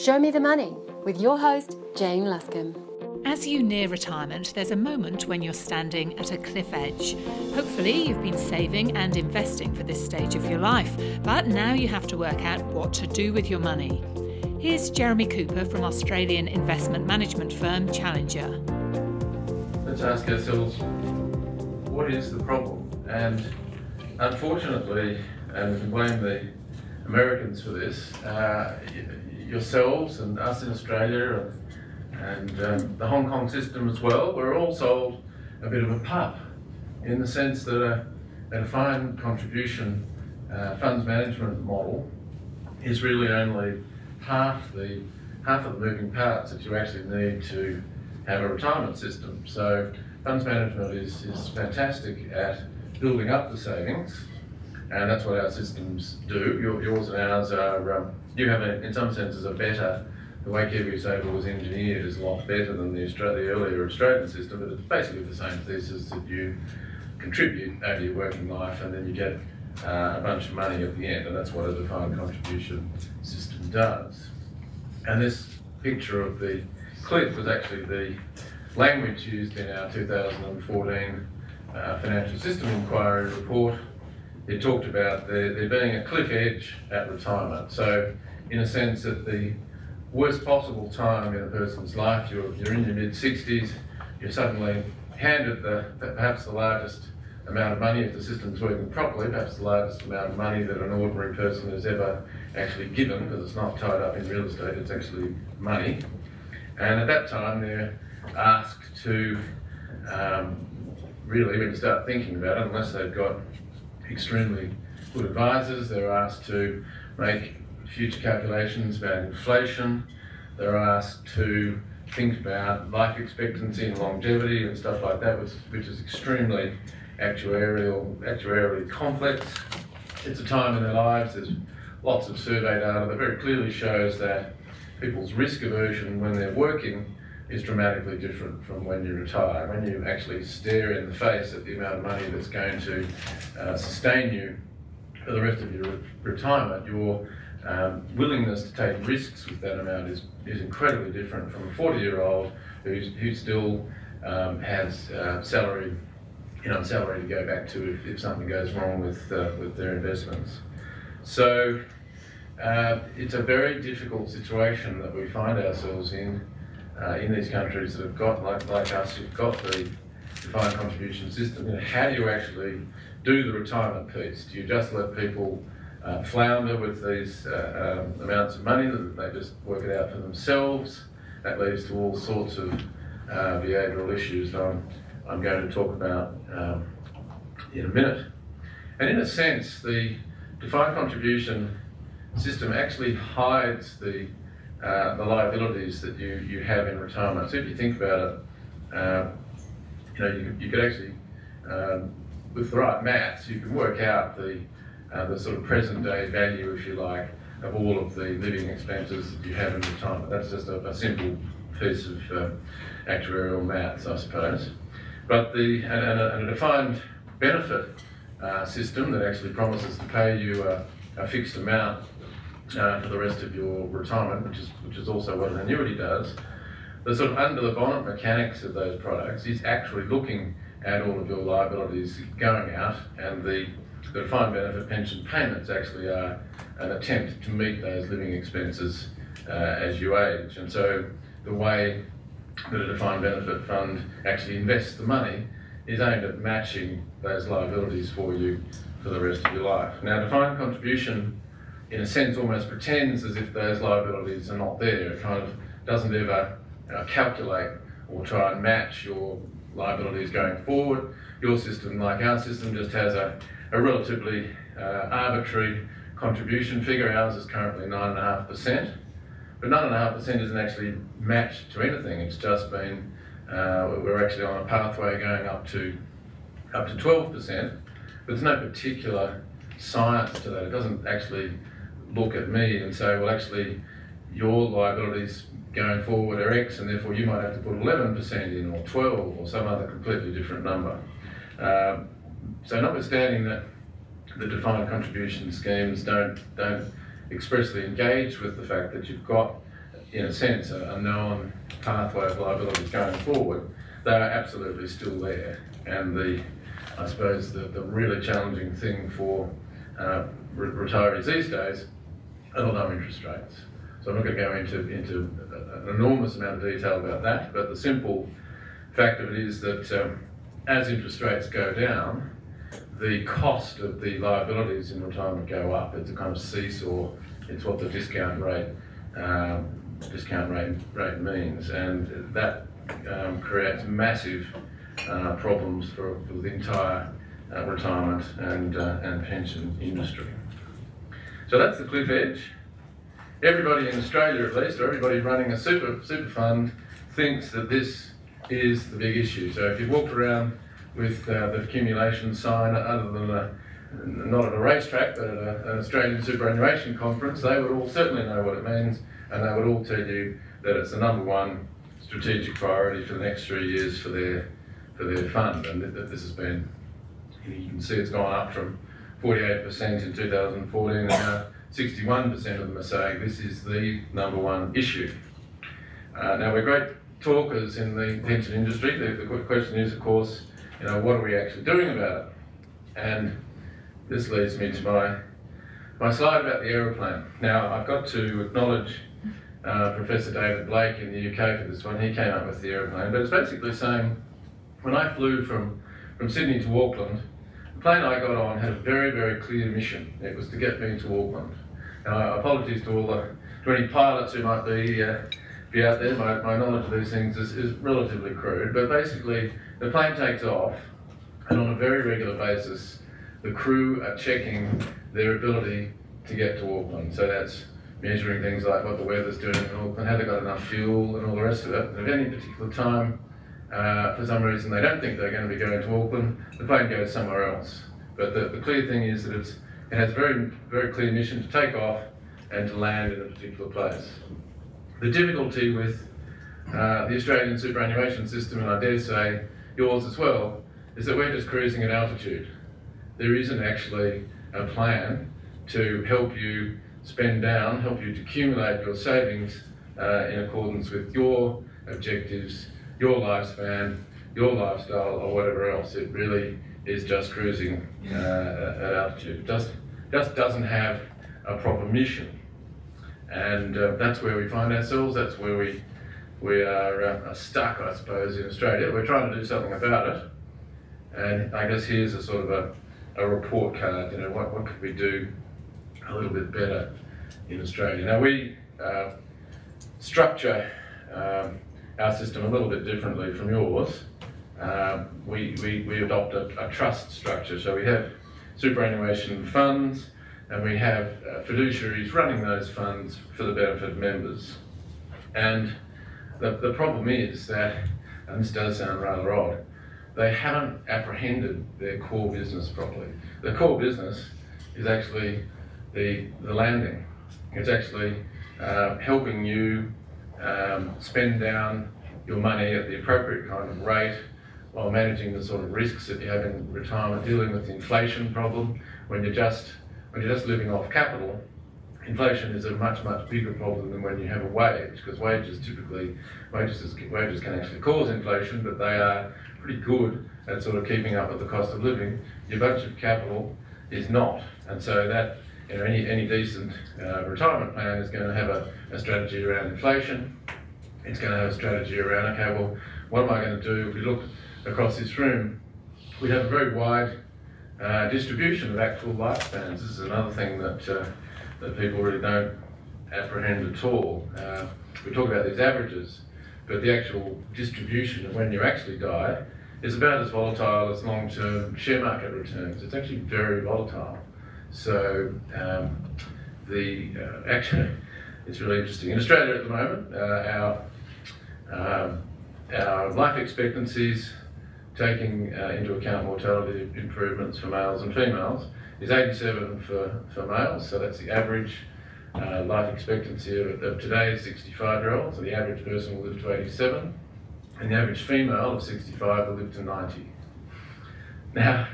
Show Me the Money with your host, Jane Luscombe. As you near retirement, there's a moment when you're standing at a cliff edge. Hopefully, you've been saving and investing for this stage of your life, but now you have to work out what to do with your money. Here's Jeremy Cooper from Australian investment management firm Challenger. Let's ask ourselves what is the problem? And unfortunately, and we can blame the Americans for this, uh, yourselves and us in Australia and, and um, the Hong Kong system as well, we're all sold a bit of a pup in the sense that a, a defined contribution uh, funds management model is really only half the half of the moving parts that you actually need to have a retirement system. So funds management is, is fantastic at building up the savings, and that's what our systems do. Yours and ours are, um, you have, a, in some senses, a better, the way KiwiSaver was engineered is a lot better than the, the earlier Australian system, but it's basically the same thesis that you contribute over your working life and then you get uh, a bunch of money at the end, and that's what a defined contribution system does. And this picture of the cliff was actually the language used in our 2014 uh, financial system inquiry report it talked about there, there being a cliff edge at retirement. So, in a sense, at the worst possible time in a person's life, you're, you're in your mid 60s, you're suddenly handed the, perhaps the largest amount of money, if the system's working properly, perhaps the largest amount of money that an ordinary person has ever actually given, because it's not tied up in real estate, it's actually money. And at that time, they're asked to um, really, you start thinking about it, unless they've got extremely good advisors. They're asked to make future calculations about inflation. They're asked to think about life expectancy and longevity and stuff like that, which, which is extremely actuarial, actuarially complex. It's a time in their lives, there's lots of survey data that very clearly shows that people's risk aversion when they're working is dramatically different from when you retire. When you actually stare in the face at the amount of money that's going to uh, sustain you for the rest of your re- retirement, your um, willingness to take risks with that amount is, is incredibly different from a 40 year old who still um, has uh, salary, you know, salary to go back to if, if something goes wrong with, uh, with their investments. So uh, it's a very difficult situation that we find ourselves in uh, in these countries that have got, like, like us, who've got the defined contribution system, you know, how do you actually do the retirement piece? Do you just let people uh, flounder with these uh, um, amounts of money they just work it out for themselves? That leads to all sorts of uh, behavioural issues I'm, I'm going to talk about um, in a minute. And in a sense, the defined contribution system actually hides the uh, the liabilities that you, you have in retirement. So if you think about it, uh, you know, you, you could actually, um, with the right maths, you can work out the, uh, the sort of present day value, if you like, of all of the living expenses that you have in retirement. That's just a, a simple piece of uh, actuarial maths, I suppose. But the, and, and, a, and a defined benefit uh, system that actually promises to pay you a, a fixed amount uh, for the rest of your retirement, which is which is also what an annuity does. The sort of under the bonnet mechanics of those products is actually looking at all of your liabilities going out, and the the defined benefit pension payments actually are an attempt to meet those living expenses uh, as you age. And so the way that a defined benefit fund actually invests the money is aimed at matching those liabilities for you for the rest of your life. Now, defined contribution in a sense, almost pretends as if those liabilities are not there. It kind of doesn't ever uh, calculate or try and match your liabilities going forward. Your system, like our system, just has a, a relatively uh, arbitrary contribution figure. Ours is currently 9.5%, but 9.5% isn't actually matched to anything. It's just been, uh, we're actually on a pathway going up to up to 12%, but there's no particular science to that. It doesn't actually look at me and say, well, actually, your liabilities going forward are X, and therefore you might have to put 11% in, or 12, or some other completely different number. Um, so, notwithstanding that the defined contribution schemes don't don't expressly engage with the fact that you've got in a sense, a, a known pathway of liabilities going forward, they are absolutely still there. And the, I suppose, the, the really challenging thing for uh, re- retirees these days are the low interest rates. So I'm not going to go into, into an enormous amount of detail about that, but the simple fact of it is that um, as interest rates go down, the cost of the liabilities in retirement go up. It's a kind of seesaw. It's what the discount rate um, discount rate rate means, and that um, creates massive uh, problems for, for, the entire uh, retirement and uh, and pension industry. So that's the cliff edge. Everybody in Australia, at least, or everybody running a super super fund, thinks that this is the big issue. So if you walked around with uh, the accumulation sign, other than a, not at a racetrack, but at a, an Australian superannuation conference, they would all certainly know what it means, and they would all tell you that it's the number one strategic priority for the next three years for their for their fund, and that this has been. You can see it's gone up from 48% in 2014, and now 61% of them are saying this is the number one issue. Uh, now we're great talkers in the pension industry. The, the question is, of course, you know, what are we actually doing about it? And this leads me to my, my slide about the aeroplane. Now, I've got to acknowledge uh, Professor David Blake in the UK for this one. He came up with the aeroplane, but it's basically saying when I flew from, from Sydney to Auckland, the plane I got on had a very, very clear mission. It was to get me to Auckland. Now, apologies to all the to any pilots who might be uh, be out there. My, my knowledge of these things is, is relatively crude, but basically, the plane takes off, and on a very regular basis, the crew are checking their ability to get to Auckland. So that's measuring things like what the weather's doing in Auckland, have they got enough fuel, and all the rest of it. And at any particular time, uh, for some reason, they don't think they're going to be going to Auckland, the plane goes somewhere else. But the, the clear thing is that it's, it has a very, very clear mission to take off and to land in a particular place. The difficulty with uh, the Australian superannuation system, and I dare say yours as well, is that we're just cruising at altitude. There isn't actually a plan to help you spend down, help you to accumulate your savings uh, in accordance with your objectives, your lifespan, your lifestyle, or whatever else. It really is just cruising uh, at altitude. It just, just doesn't have a proper mission. And uh, that's where we find ourselves, that's where we, we are, uh, stuck, I suppose, in Australia. We're trying to do something about it. And I guess here's a sort of a, a report card, you know, what, what could we do a little bit better in Australia? Now, we uh, structure um, our system a little bit differently from yours. Um, we, we, we adopt a, a, trust structure, so we have superannuation funds, and we have uh, fiduciaries running those funds for the benefit of members. And the, the problem is that, and this does sound rather odd, they haven't apprehended their core business properly. The core business is actually the, the landing. It's actually uh, helping you um, spend down your money at the appropriate kind of rate while managing the sort of risks that you have in retirement, dealing with the inflation problem when you're just when you're just living off capital, inflation is a much, much bigger problem than when you have a wage, because wages typically, wages, wages can actually cause inflation, but they are pretty good at sort of keeping up with the cost of living. Your bunch of capital is not. And so that, you know, any, any decent uh, retirement plan is going to have a, a strategy around inflation. It's going to have a strategy around, okay, well, what am I going to do? If we look across this room, we have a very wide uh, distribution of actual lifespans. Is another thing that, uh, that people really don't apprehend at all. Uh, we talk about these averages, but the actual distribution of when you actually die is about as volatile as long term share market returns. It's actually very volatile. So, um, the uh, actually, it's really interesting. In Australia at the moment, uh, our, um, our life expectancies taking uh, into account mortality improvements for males and females, is 87 for, for males, so that's the average uh, life expectancy of, of today's 65 year olds, so the average person will live to 87, and the average female of 65 will live to 90. Now,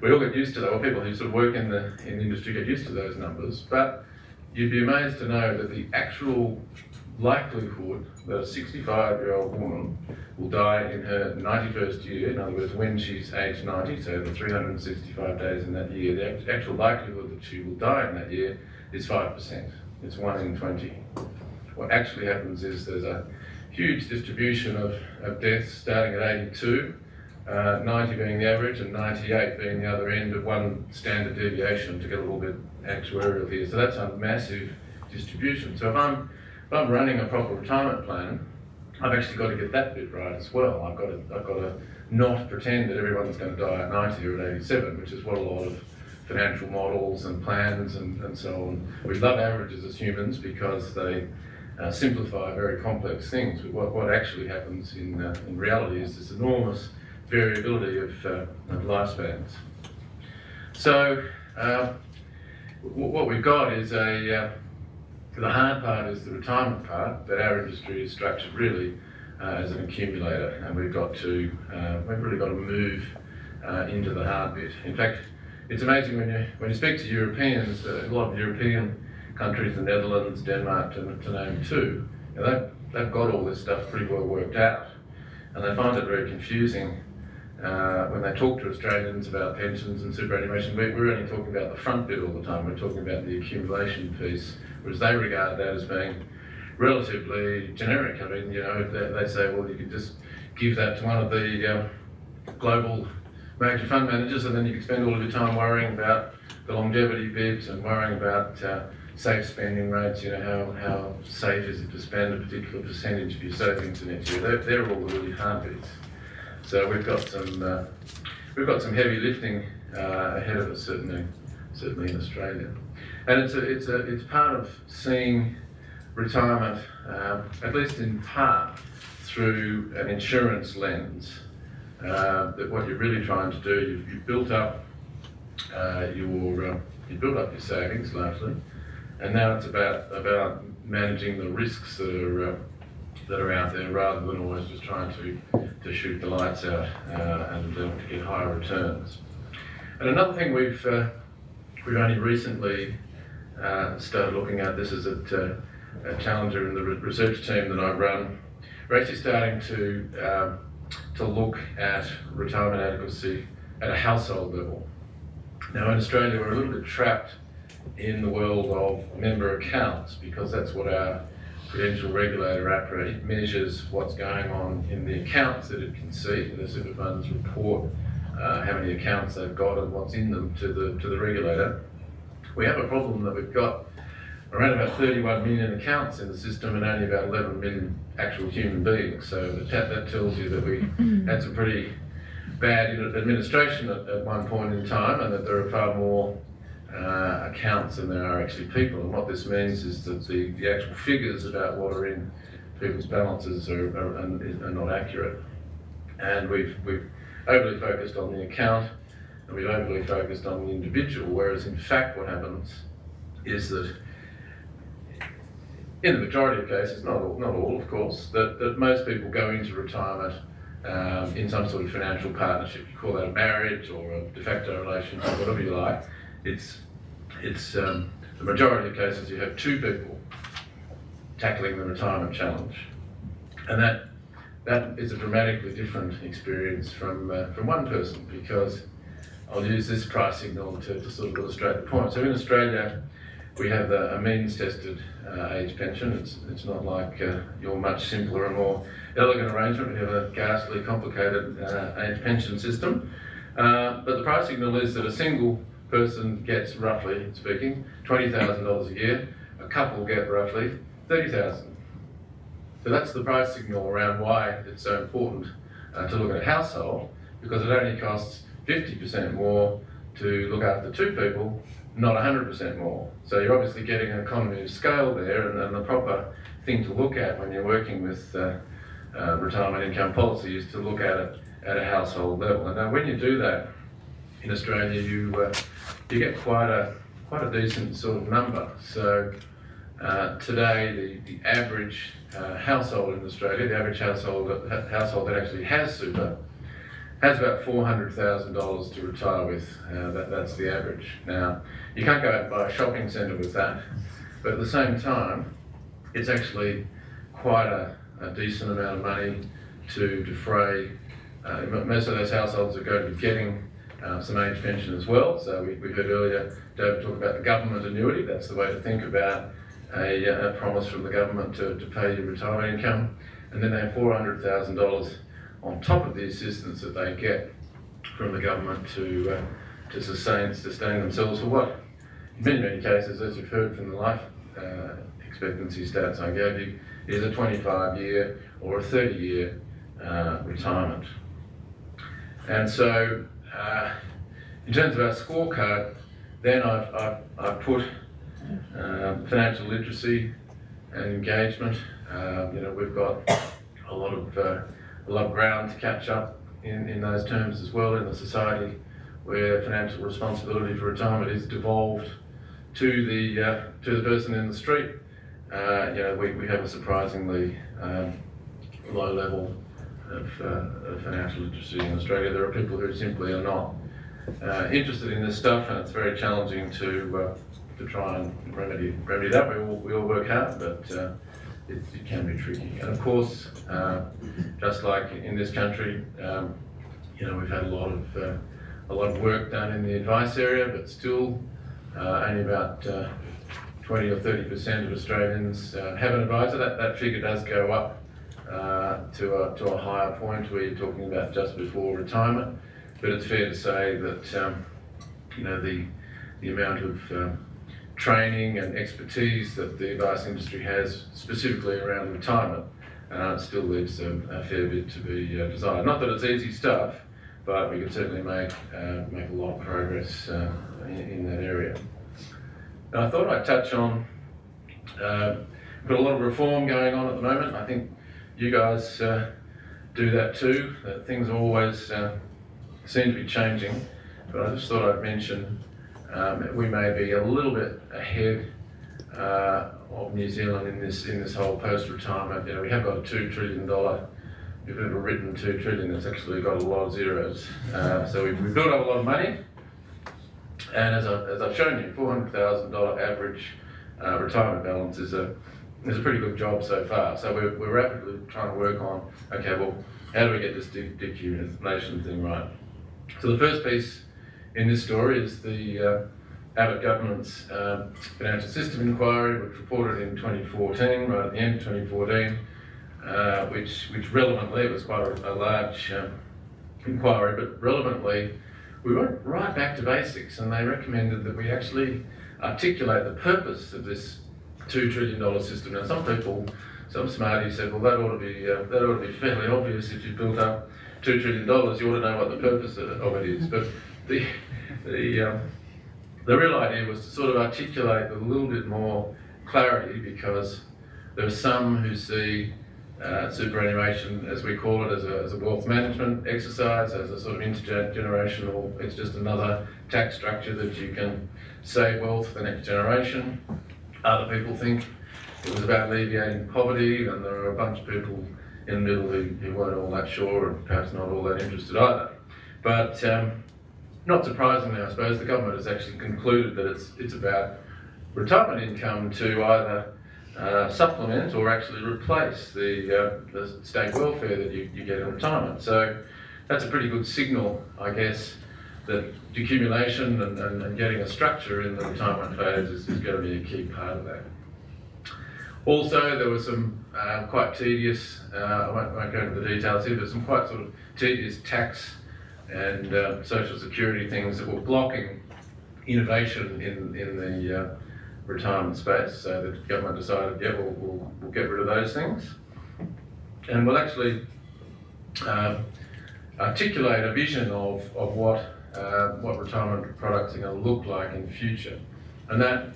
we all get used to that, or people who sort of work in the, in the industry get used to those numbers, but you'd be amazed to know that the actual likelihood that a 65 year old woman will die in her 91st year, in other words, when she's aged 90, so the 365 days in that year, the actual likelihood that she will die in that year is 5%. It's 1 in 20. What actually happens is there's a huge distribution of, of deaths starting at 82, uh, 90 being the average, and 98 being the other end of one standard deviation to get a little bit actuarial here. So that's a massive distribution. So if I'm if I'm running a proper retirement plan, I've actually got to get that bit right as well. I've got to I've got to not pretend that everyone's going to die at 90 or at 87, which is what a lot of financial models and plans and, and so on. We love averages as humans because they uh, simplify very complex things. But what, what actually happens in, uh, in reality is this enormous variability of, uh, of lifespans. So, uh, what we've got is a uh, the hard part is the retirement part, that our industry is structured really uh, as an accumulator, and we've got to, uh, we've really got to move uh, into the hard bit. In fact, it's amazing when you when you speak to Europeans, uh, a lot of European countries, the Netherlands, Denmark, to, to name two, you know, they've, they've got all this stuff pretty well worked out, and they find it very confusing uh, when they talk to Australians about pensions and superannuation, we, we're only talking about the front bit all the time. We're talking about the accumulation piece, whereas they regard that as being relatively generic. I mean, you know, they, they say, well, you could just give that to one of the uh, global major fund managers, and then you could spend all of your time worrying about the longevity bit and worrying about uh, safe spending rates. You know, how, how safe is it to spend a particular percentage of your savings in each year? They're, they're all the really hard bits. So we've got some uh, we've got some heavy lifting uh, ahead of us certainly certainly in Australia, and it's a, it's a, it's part of seeing retirement uh, at least in part through an insurance lens. Uh, that what you're really trying to do, you've, you've built up uh, your uh, you built up your savings largely, and now it's about about managing the risks that are that are out there rather than always just trying to, to shoot the lights out uh, and uh, to get higher returns. And another thing we've, uh, we've only recently uh, started looking at, this is at uh, a Challenger in the research team that I run, we're actually starting to, um, to look at retirement adequacy at a household level. Now in Australia we're a little bit trapped in the world of member accounts because that's what our Prudential Regulator APRA measures what's going on in the accounts that it can see. The super funds report uh, how many accounts they've got and what's in them to the to the regulator. We have a problem that we've got around about 31 million accounts in the system and only about 11 million actual human beings. So that, that tells you that we had some pretty bad administration at, at one point in time and that there are far more uh, accounts than there are actually people. And what this means is that the, the actual figures about what are in people's balances are, are, are not accurate. And we've, we've overly focused on the account and we've overly focused on the individual, whereas in fact what happens is that in the majority of cases, not all, not all of course, that, that most people go into retirement um, in some sort of financial partnership. You call that a marriage or a de facto relationship, whatever you like it's it's um, the majority of cases you have two people tackling the retirement challenge, and that that is a dramatically different experience from uh, from one person because I'll use this price signal to, to sort of illustrate the point. So in Australia, we have a, a means tested uh, age pension. It's, it's not like uh, your much simpler and more elegant arrangement. We have a ghastly complicated uh, age pension system. Uh, but the price signal is that a single person gets roughly speaking $20,000 a year, a couple get roughly 30,000. So that's the price signal around why it's so important uh, to look at a household because it only costs 50% more to look after two people, not 100% more. So you're obviously getting an economy of scale there, and, and the proper thing to look at when you're working with uh, uh, retirement income policy is to look at it at a household level. And when you do that in Australia, you uh, you get quite a quite a decent sort of number. So uh, today, the, the average uh, household in Australia, the average household uh, household that actually has super, has about four hundred thousand dollars to retire with. Uh, that, that's the average. Now, you can't go out and buy a shopping centre with that, but at the same time, it's actually quite a, a, decent amount of money to defray. Uh, most of those households are going to be getting uh, some age pension as well. So we, we, heard earlier David talk about the government annuity. That's the way to think about a, a promise from the government to, to pay your retirement income. And then they have $400,000 on top of the assistance that they get from the government to, uh, to sustain, sustain themselves for what, in many, many cases, as you've heard from the life uh, expectancy stats I gave you, is a 25 year or a 30 year uh, retirement. And so, uh, in terms of our scorecard, then I've, I've, I've put uh, financial literacy and engagement. Uh, you know, we've got a lot of a lot of ground to catch up in, in those terms as well in the society where financial responsibility for retirement is devolved to the uh, to the person in the street. Uh, you know, we, we have a surprisingly um, low level of, uh, of, financial literacy in Australia. There are people who simply are not uh, interested in this stuff, and it's very challenging to uh, to try and remedy remedy that. We all, we all work hard, but uh, it, it, can be tricky. And of course, just like in this country, um, you know, we've had a lot of a lot of work done in the advice area, but still uh, only about uh, 20 or 30 percent of Australians uh, have an advisor. That, that figure does go up to, a, to a higher point where you're talking about just before retirement. But it's fair to say that um, you know the the amount of um, training and expertise that the advice industry has, specifically around retirement, uh, still leaves a, a, fair bit to be uh, desired. Not that it's easy stuff, but we can certainly make uh, make a lot of progress uh, in, in, that area. Now, I thought I'd touch on. Uh, got a lot of reform going on at the moment. I think you guys uh, do that too. Things always seem to be changing, but I just thought I'd mention um, we may be a little bit ahead uh, of New Zealand in this in this whole post-retirement. You know, we have got a two trillion dollar we've ever written two trillion, it's actually got a lot of zeros. Uh, so we've, we've, built up a lot of money. And as, I, as I've shown you, $400,000 average uh, retirement balance is a, is a pretty good job so far. So we're, we're rapidly trying to work on, okay, well, how do we get this decumulation thing right? So the first piece in this story is the uh, Abbott government's uh, financial system inquiry, which reported in 2014, right at the end of 2014 uh, which, which relevantly, was quite a, a large um, inquiry, but relevantly, we went right back to basics and they recommended that we actually articulate the purpose of this $2 trillion system. Now, some people, some smarties said, well, that ought to be, uh, that ought to be fairly obvious if you built up $2 trillion, you ought to know what the purpose of it is. But the, the, um, the real idea was to sort of articulate with a little bit more clarity because there are some who see uh, superannuation, as we call it, as a, as a wealth management exercise, as a sort of intergenerational, it's just another tax structure that you can save wealth for the next generation. Other people think it was about alleviating poverty, and there are a bunch of people in the middle who, who weren't all that sure and perhaps not all that interested either. But um, not surprisingly, I suppose, the government has actually concluded that it's, it's about retirement income to either uh, supplement or actually replace the, uh, the state welfare that you, you get in retirement. So that's a pretty good signal, I guess, that decumulation and, and, and getting a structure in the retirement phase is, is, going to be a key part of that. Also, there were some uh, quite tedious, uh, I won't, won't, go into the details here, but some quite sort of tedious tax and uh, social security things that were blocking innovation in, in the uh, retirement space. So the government decided, yeah, we'll, we'll, we'll get rid of those things. And we'll actually uh, articulate a vision of, of what, uh, what retirement products are going to look like in the future. And that,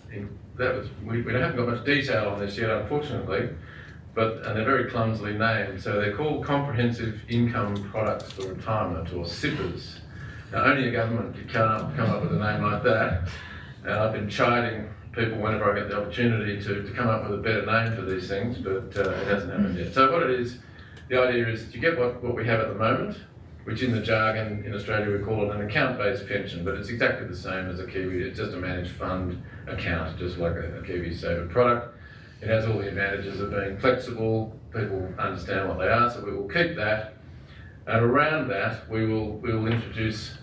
that was, we, we haven't got much detail on this yet, unfortunately, but and they're very clumsily named. So they're called Comprehensive Income Products for Retirement, or CIPRs. Now, only a government could come up, come up with a name like that. And I've been chiding people whenever I get the opportunity to, to come up with a better name for these things, but uh, it hasn't happened yet. So what it is, the idea is you get what, what we have at the moment, which in the jargon in Australia we call it an account-based pension, but it's exactly the same as a Kiwi. It's just a managed fund account, just like a, a KiwiSaver product. It has all the advantages of being flexible, people understand what they are, so we will keep that. And around that, we will, we will introduce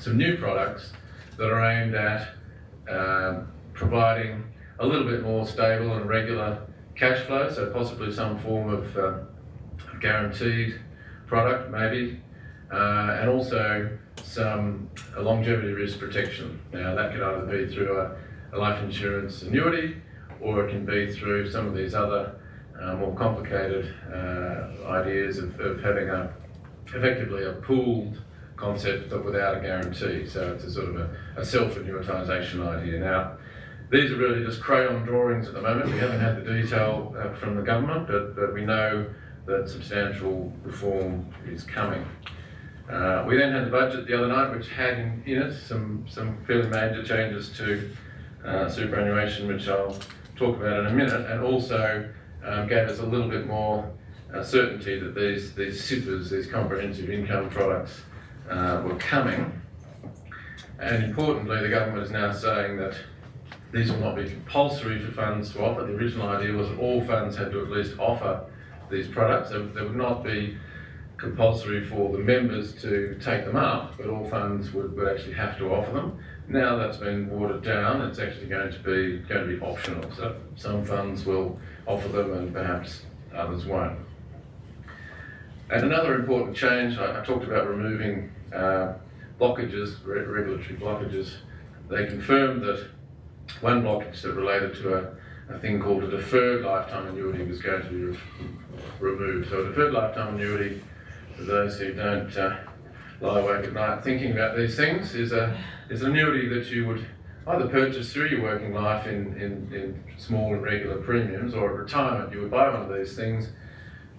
some new products that are aimed at um, providing a little bit more stable and regular cash flow, so possibly some form of uh, guaranteed product, maybe, uh, and also some longevity risk protection. Now, that could either be through a, a life insurance annuity or it can be through some of these other uh, more complicated uh, ideas of, of having a effectively a pooled concept but without a guarantee. So it's a sort of a, a self-annuitisation idea. Now, these are really just crayon drawings at the moment. We haven't had the detail uh, from the government, but, but we know that substantial reform is coming. Uh, we then had the budget the other night, which had in, in it some, some fairly major changes to uh, superannuation, which I'll talk about in a minute, and also um, gave us a little bit more uh, certainty that these, these CIPRs, these comprehensive income products, uh, were coming. And importantly, the government is now saying that these will not be compulsory for funds to offer. The original idea was that all funds had to at least offer these products. There would not be compulsory for the members to take them up, but all funds would, would actually have to offer them. Now that's been watered down, it's actually going to be going to be optional. So some funds will offer them and perhaps others won't. And another important change, I, I talked about removing uh, blockages, re- regulatory blockages. They confirmed that one blockage that related to a, a thing called a deferred lifetime annuity was going to be re- removed. So a deferred lifetime annuity, for those who don't uh, lie awake at night thinking about these things, is a is an annuity that you would either purchase through your working life in, in, in small and regular premiums or at retirement. You would buy one of these things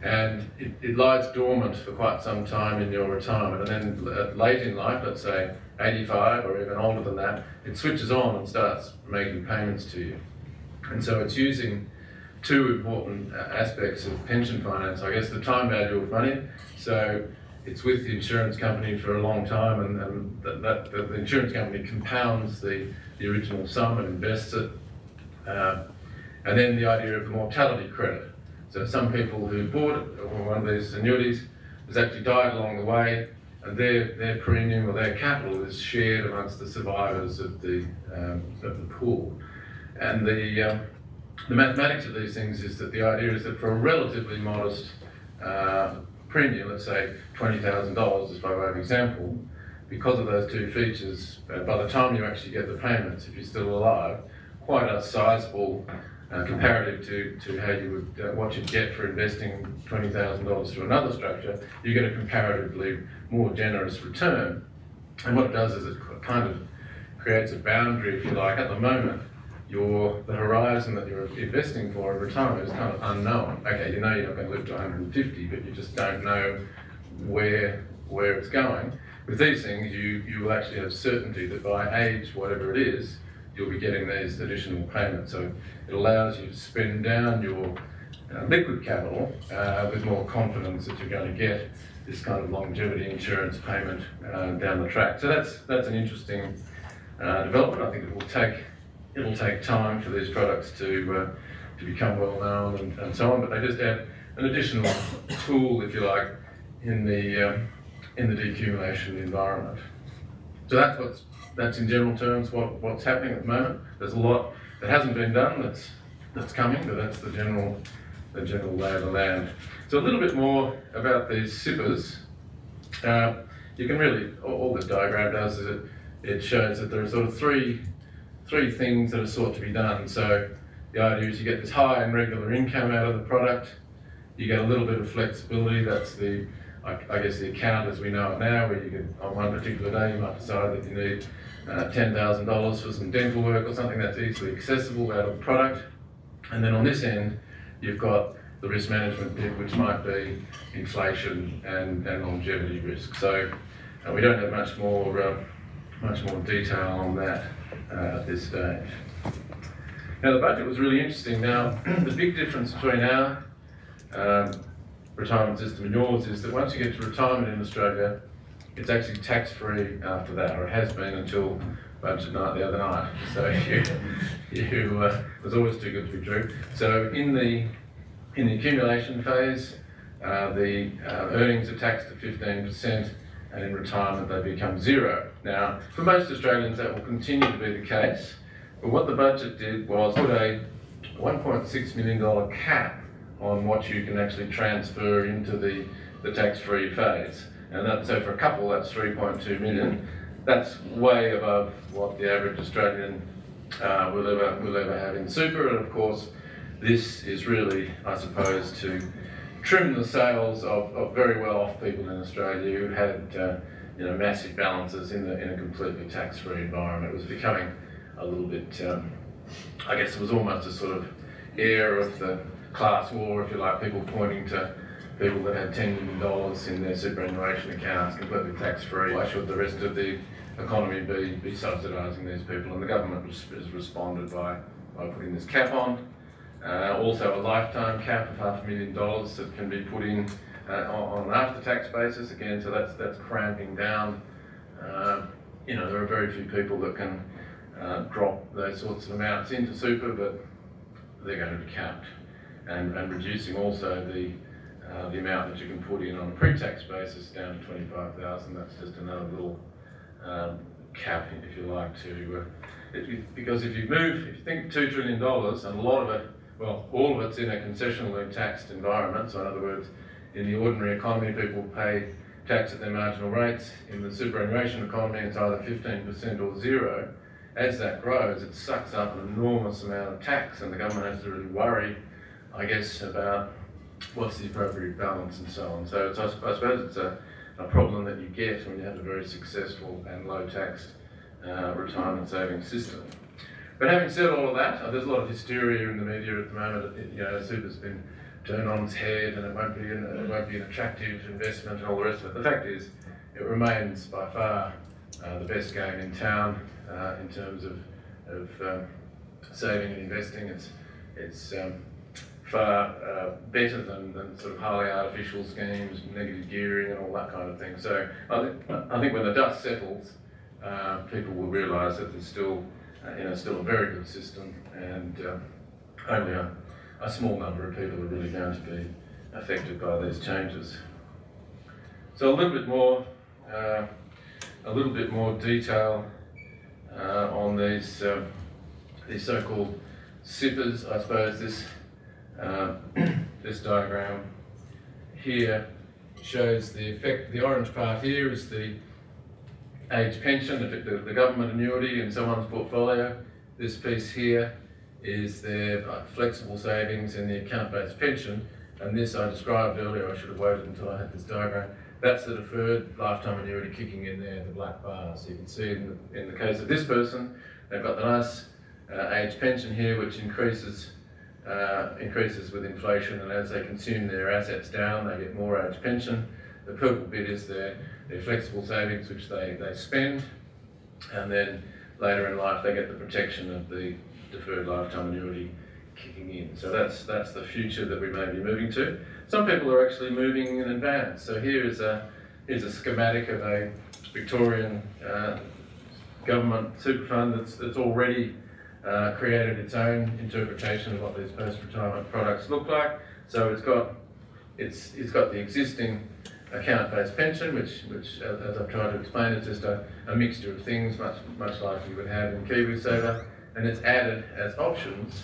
and it, it, lies dormant for quite some time in your retirement. And then uh, late in life, let's say 85 or even older than that, it switches on and starts making payments to you. And so it's using two important uh, aspects of pension finance. I guess the time value of money. So it's with the insurance company for a long time, and, and that, that, the insurance company compounds the, the original sum and invests it. Uh, and then the idea of the mortality credit. So some people who bought one of these annuities has actually died along the way, and their, their premium or their capital is shared amongst the survivors of the, um, of the pool. And the, um, the mathematics of these things is that the idea is that for a relatively modest uh, premium, let's say $20,000 just by way of example, because of those two features, uh, by the time you actually get the payments, if you're still alive, quite a sizable uh, comparative to, to how you would uh, what you'd get for investing $20,000 through another structure, you get a comparatively more generous return. And what it does is it kind of creates a boundary, if you like. At the moment, your the horizon that you're investing for in retirement is kind of unknown. Okay, you know you're not going to live to 150, but you just don't know where where it's going. With these things, you you will actually have certainty that by age, whatever it is, you'll be getting these additional payments. So it allows you to spend down your uh, liquid capital uh, with more confidence that you're going to get this kind of longevity insurance payment uh, down the track. So that's that's an interesting uh, development. I think it will take it'll take time for these products to uh, to become well known and, and, so on. But they just add an additional tool, if you like, in the um, in the decumulation environment. So that's what's that's in general terms what, what's happening at the moment. There's a lot that hasn't been done that's that's coming, but that's the general the general lay of the land. So a little bit more about these CIPRs. Uh, you can really all, all this diagram does is it it shows that there are sort of three three things that are sought to be done. So the idea is you get this high and regular income out of the product, you get a little bit of flexibility. That's the, I, I guess, the account as we know it now, where you can, on one particular day, you might decide that you need uh, $10,000 for some dental work or something that's easily accessible out of the product. And then on this end, you've got the risk management bit, which might be inflation and, and longevity risk. So uh, we don't have much more, uh, much more detail on that at this stage. Now, the budget was really interesting. Now, the big difference between our um, retirement system and yours is that once you get to retirement in Australia, it's actually tax free after that, or it has been until budget night the other night. So you, you uh, was always too good to be true. So in the in the accumulation phase, uh, the uh, earnings are taxed at 15%, and in retirement they become zero. Now, for most Australians, that will continue to be the case. But what the budget did was put a $1.6 million cap on what you can actually transfer into the, the tax-free phase. And that, so for a couple, that's 3.2 million. That's way above what the average Australian uh, will ever will ever have in super. And of course, this is really, I suppose, to trim the sails of, of very well off people in Australia who had uh, you know massive balances in the in a completely tax-free environment. It was becoming a little bit, um, I guess, it was almost a sort of air of the class war, if you like, people pointing to people that had $10 million in their superannuation accounts completely tax-free. Why should the rest of the economy be, be subsidising these people? And the government has responded by, by putting this cap on. Uh, also a lifetime cap of half a million dollars that can be put in on, an after-tax basis again, so that's that's cramping down. Uh, you know, there are very few people that can uh, drop those sorts of amounts into super, but they're going to be capped, and, and reducing also the uh, the amount that you can put in on a pre-tax basis down to 25,000. That's just another little um, cap, if you like, to uh, it, because if you move, if you think two trillion dollars, and a lot of it, well, all of it's in a concessionally taxed environment. So in other words, in the ordinary economy, people pay tax at their marginal rates. In the superannuation economy, it's either 15% or zero. As that grows, it sucks up an enormous amount of tax, and the government has to really worry, I guess, about what's the appropriate balance and so on. So I, I, suppose it's a, a, problem that you get when you have a very successful and low tax uh, retirement savings system. But having said all of that, there's a lot of hysteria in the media at the moment. You know, super's been turned on its head, and it won't be an, it won't be an attractive investment, and all the rest of it. The fact is, it remains by far uh, the best game in town uh, in terms of, of um, saving and investing. It's it's um, far uh, better than, than sort of highly artificial schemes, negative gearing, and all that kind of thing. So I, th- I think when the dust settles, uh, people will realise that there's still, uh, you know, still a very good system, and uh, only a, a, small number of people are really going to be affected by these changes. So a little bit more, uh, a little bit more detail uh, on these these so-called CIPRs. I suppose this uh, this diagram here shows the effect, the orange part here is the age pension, the, the government annuity in someone's portfolio. This piece here is their flexible savings and the account-based pension. And this I described earlier, I should have waited until I had this diagram. That's the deferred lifetime annuity kicking in there, the black bar. So you can see in the, in the case of this person, they've got the nice uh, age pension here, which increases uh, increases with inflation, and as they consume their assets down, they get more age pension. The purple bit is their, their flexible savings, which they, they spend, and then later in life they get the protection of the deferred lifetime annuity kicking in. So that's that's the future that we may be moving to. Some people are actually moving in advance. So here is a here's a schematic of a Victorian uh, government super fund that's, that's already uh, created its own interpretation of what these post-retirement products look like. So it's got it's it's got the existing account-based pension, which which as I've tried to explain, is just a, a mixture of things, much much like you would have in KiwiSaver, and it's added as options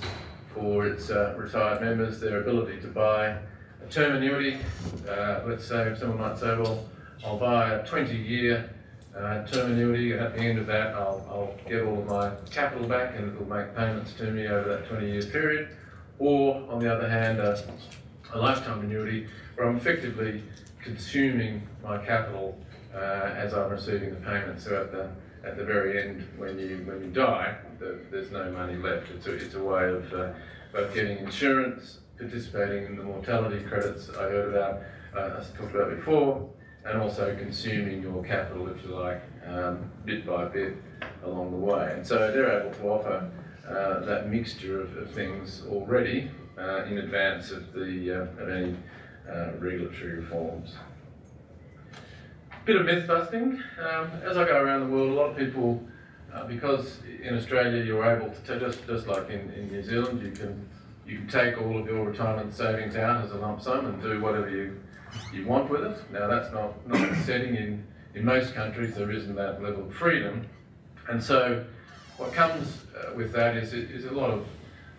for its uh, retired members their ability to buy a term annuity. Uh, let's say someone might say, well, I'll buy a 20-year uh, term annuity, and at the end of that, I'll, I'll get all of my capital back and it'll make payments to me over that 20 year period. Or, on the other hand, a, a lifetime annuity where I'm effectively consuming my capital uh, as I'm receiving the payments at the at the very end, when you when you die, the, there's no money left. It's a, it's a way of uh, getting insurance, participating in the mortality credits I heard about, uh, I talked about before, and also consuming your capital, if you like, um, bit by bit along the way. And so they're able to offer uh, that mixture of, of things already uh, in advance of, the, uh, of any uh, regulatory reforms. Bit of myth busting. Um, as I go around the world, a lot of people uh, because in Australia you're able to, just, just like in, in New Zealand, you can, you can take all of your retirement savings out as a lump sum and do whatever you, you want with it. Now that's not, not the setting in, in most countries, there isn't that level of freedom. And so what comes uh, with that is, is a lot of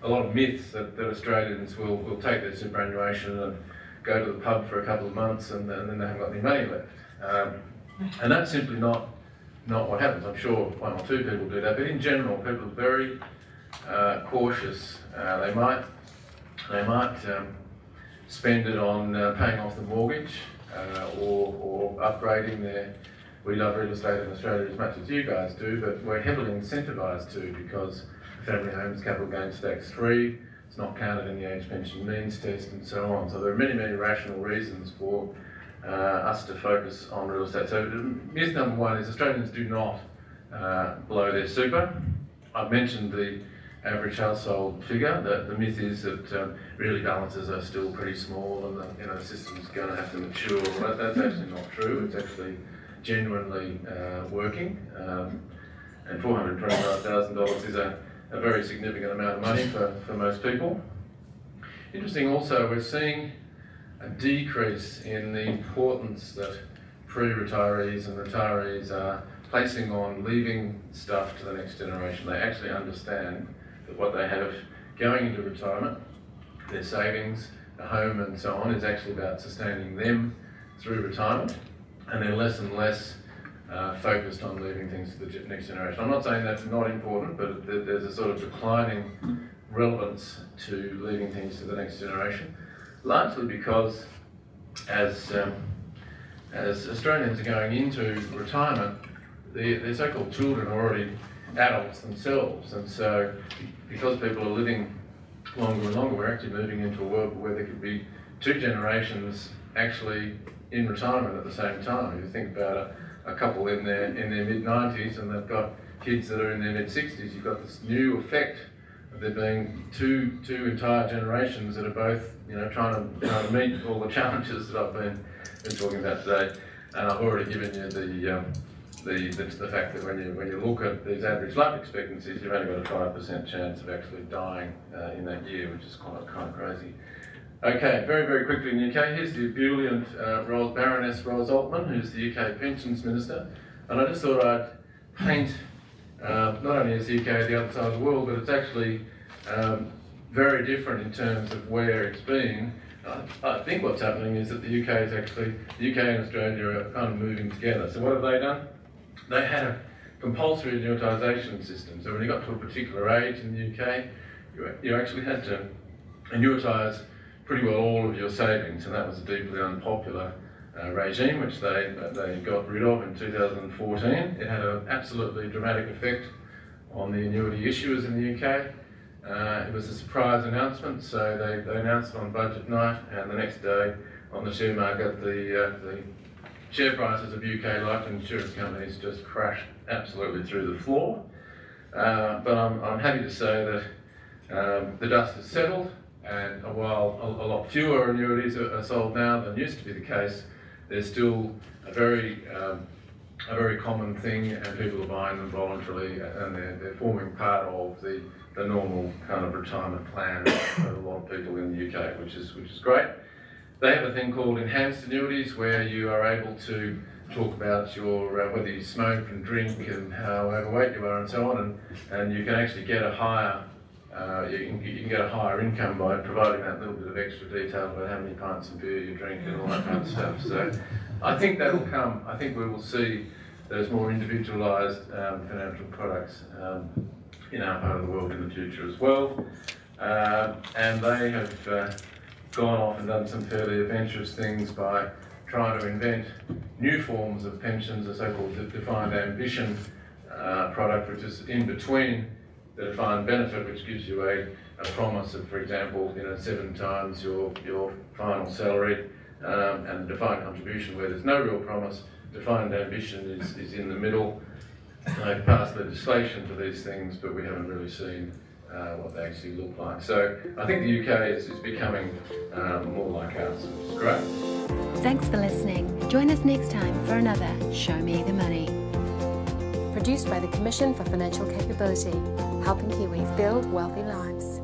a lot of myths that, that Australians will, will take their superannuation and go to the pub for a couple of months and, and then they haven't got any money left. Um, and that's simply not not what happens. I'm sure one or two people do that, but in general, people are very uh, cautious. Uh, they might they might um, spend it on uh, paying off the mortgage uh, or, or upgrading their. We love real estate in Australia as much as you guys do, but we're heavily incentivised to because family homes capital gains tax free. It's not counted in the age pension means test and so on. So there are many, many rational reasons for uh, us to focus on real estate. So myth number one is Australians do not uh, blow their super. I've mentioned the average household figure. The, the myth is that um, really balances are still pretty small and the you know, system's going to have to mature. That, that's actually not true. It's actually genuinely uh, working. Um, and $425,000 is a, a very significant amount of money for, for most people. Interesting also, we're seeing a decrease in the importance that pre-retirees and retirees are placing on leaving stuff to the next generation. They actually understand that what they have going into retirement, their savings, a home and so on, is actually about sustaining them through retirement, and they're less and less uh, focused on leaving things to the next generation. I'm not saying that's not important, but there's a sort of declining relevance to leaving things to the next generation largely because as, um, as Australians are going into retirement, the, their so-called children are already adults themselves, and so because people are living longer and longer, we're actually moving into a world where there could be two generations actually in retirement at the same time. You think about a, a couple in their in their mid 90s and they've got kids that are in their mid 60s, you've got this new effect there being two two entire generations that are both you know trying to, trying to meet all the challenges that I've been been talking about today, and I've already given you the. Um, the, the, the, fact that when you when you look at these average life expectancies, you've only got a five percent chance of actually dying uh, in that year, which is quite kind of crazy. Okay, very very quickly in the UK, here's the ebullient uh, Rose, Baroness Ros Altman, who's the UK Pensions Minister, and I just thought I'd paint uh, not only is the UK the other side of the world, but it's actually um, very different in terms of where it's been. I, think what's happening is that the UK is actually, the UK and Australia are kind of moving together. So what have they done? They had a compulsory annuitisation system. So when you got to a particular age in the UK, you, you actually had to annuitise pretty well all of your savings, and that was deeply unpopular uh, regime, which they, they got rid of in 2014. It had an absolutely dramatic effect on the annuity issuers in the UK. Uh, it was a surprise announcement, so they, they announced it on budget night, and the next day on the share market, the, uh, the share prices of UK life insurance companies just crashed absolutely through the floor. Uh, but I'm, I'm happy to say that um, the dust has settled, and while a, a lot fewer annuities are, are sold now than used to be the case, they're still a very um, a very common thing, and people are buying them voluntarily, and they're, they're forming part of the, the normal kind of retirement plan for a lot of people in the UK, which is which is great. They have a thing called enhanced annuities, where you are able to talk about your uh, whether you smoke and drink and how overweight you are and so on, and, and you can actually get a higher uh, you, can, you, can, get a higher income by providing that little bit of extra detail about how many pints of beer you drink and all that kind of stuff. So I think that will come. I think we will see those more individualised um, financial products um, in our part of the world in the future as well. Uh, and they have uh, gone off and done some fairly adventurous things by trying to invent new forms of pensions, a so-called defined ambition uh, product, which is in between the defined benefit, which gives you a, a promise of, for example, you know, seven times your, your final salary, um, and defined contribution where there's no real promise. Defined ambition is, is in the middle. They've passed legislation for these things, but we haven't really seen uh, what they actually look like. So I think the UK is, is becoming um, more like ours, great. Thanks for listening. Join us next time for another Show Me the Money produced by the Commission for Financial Capability, helping Kiwis build wealthy lives.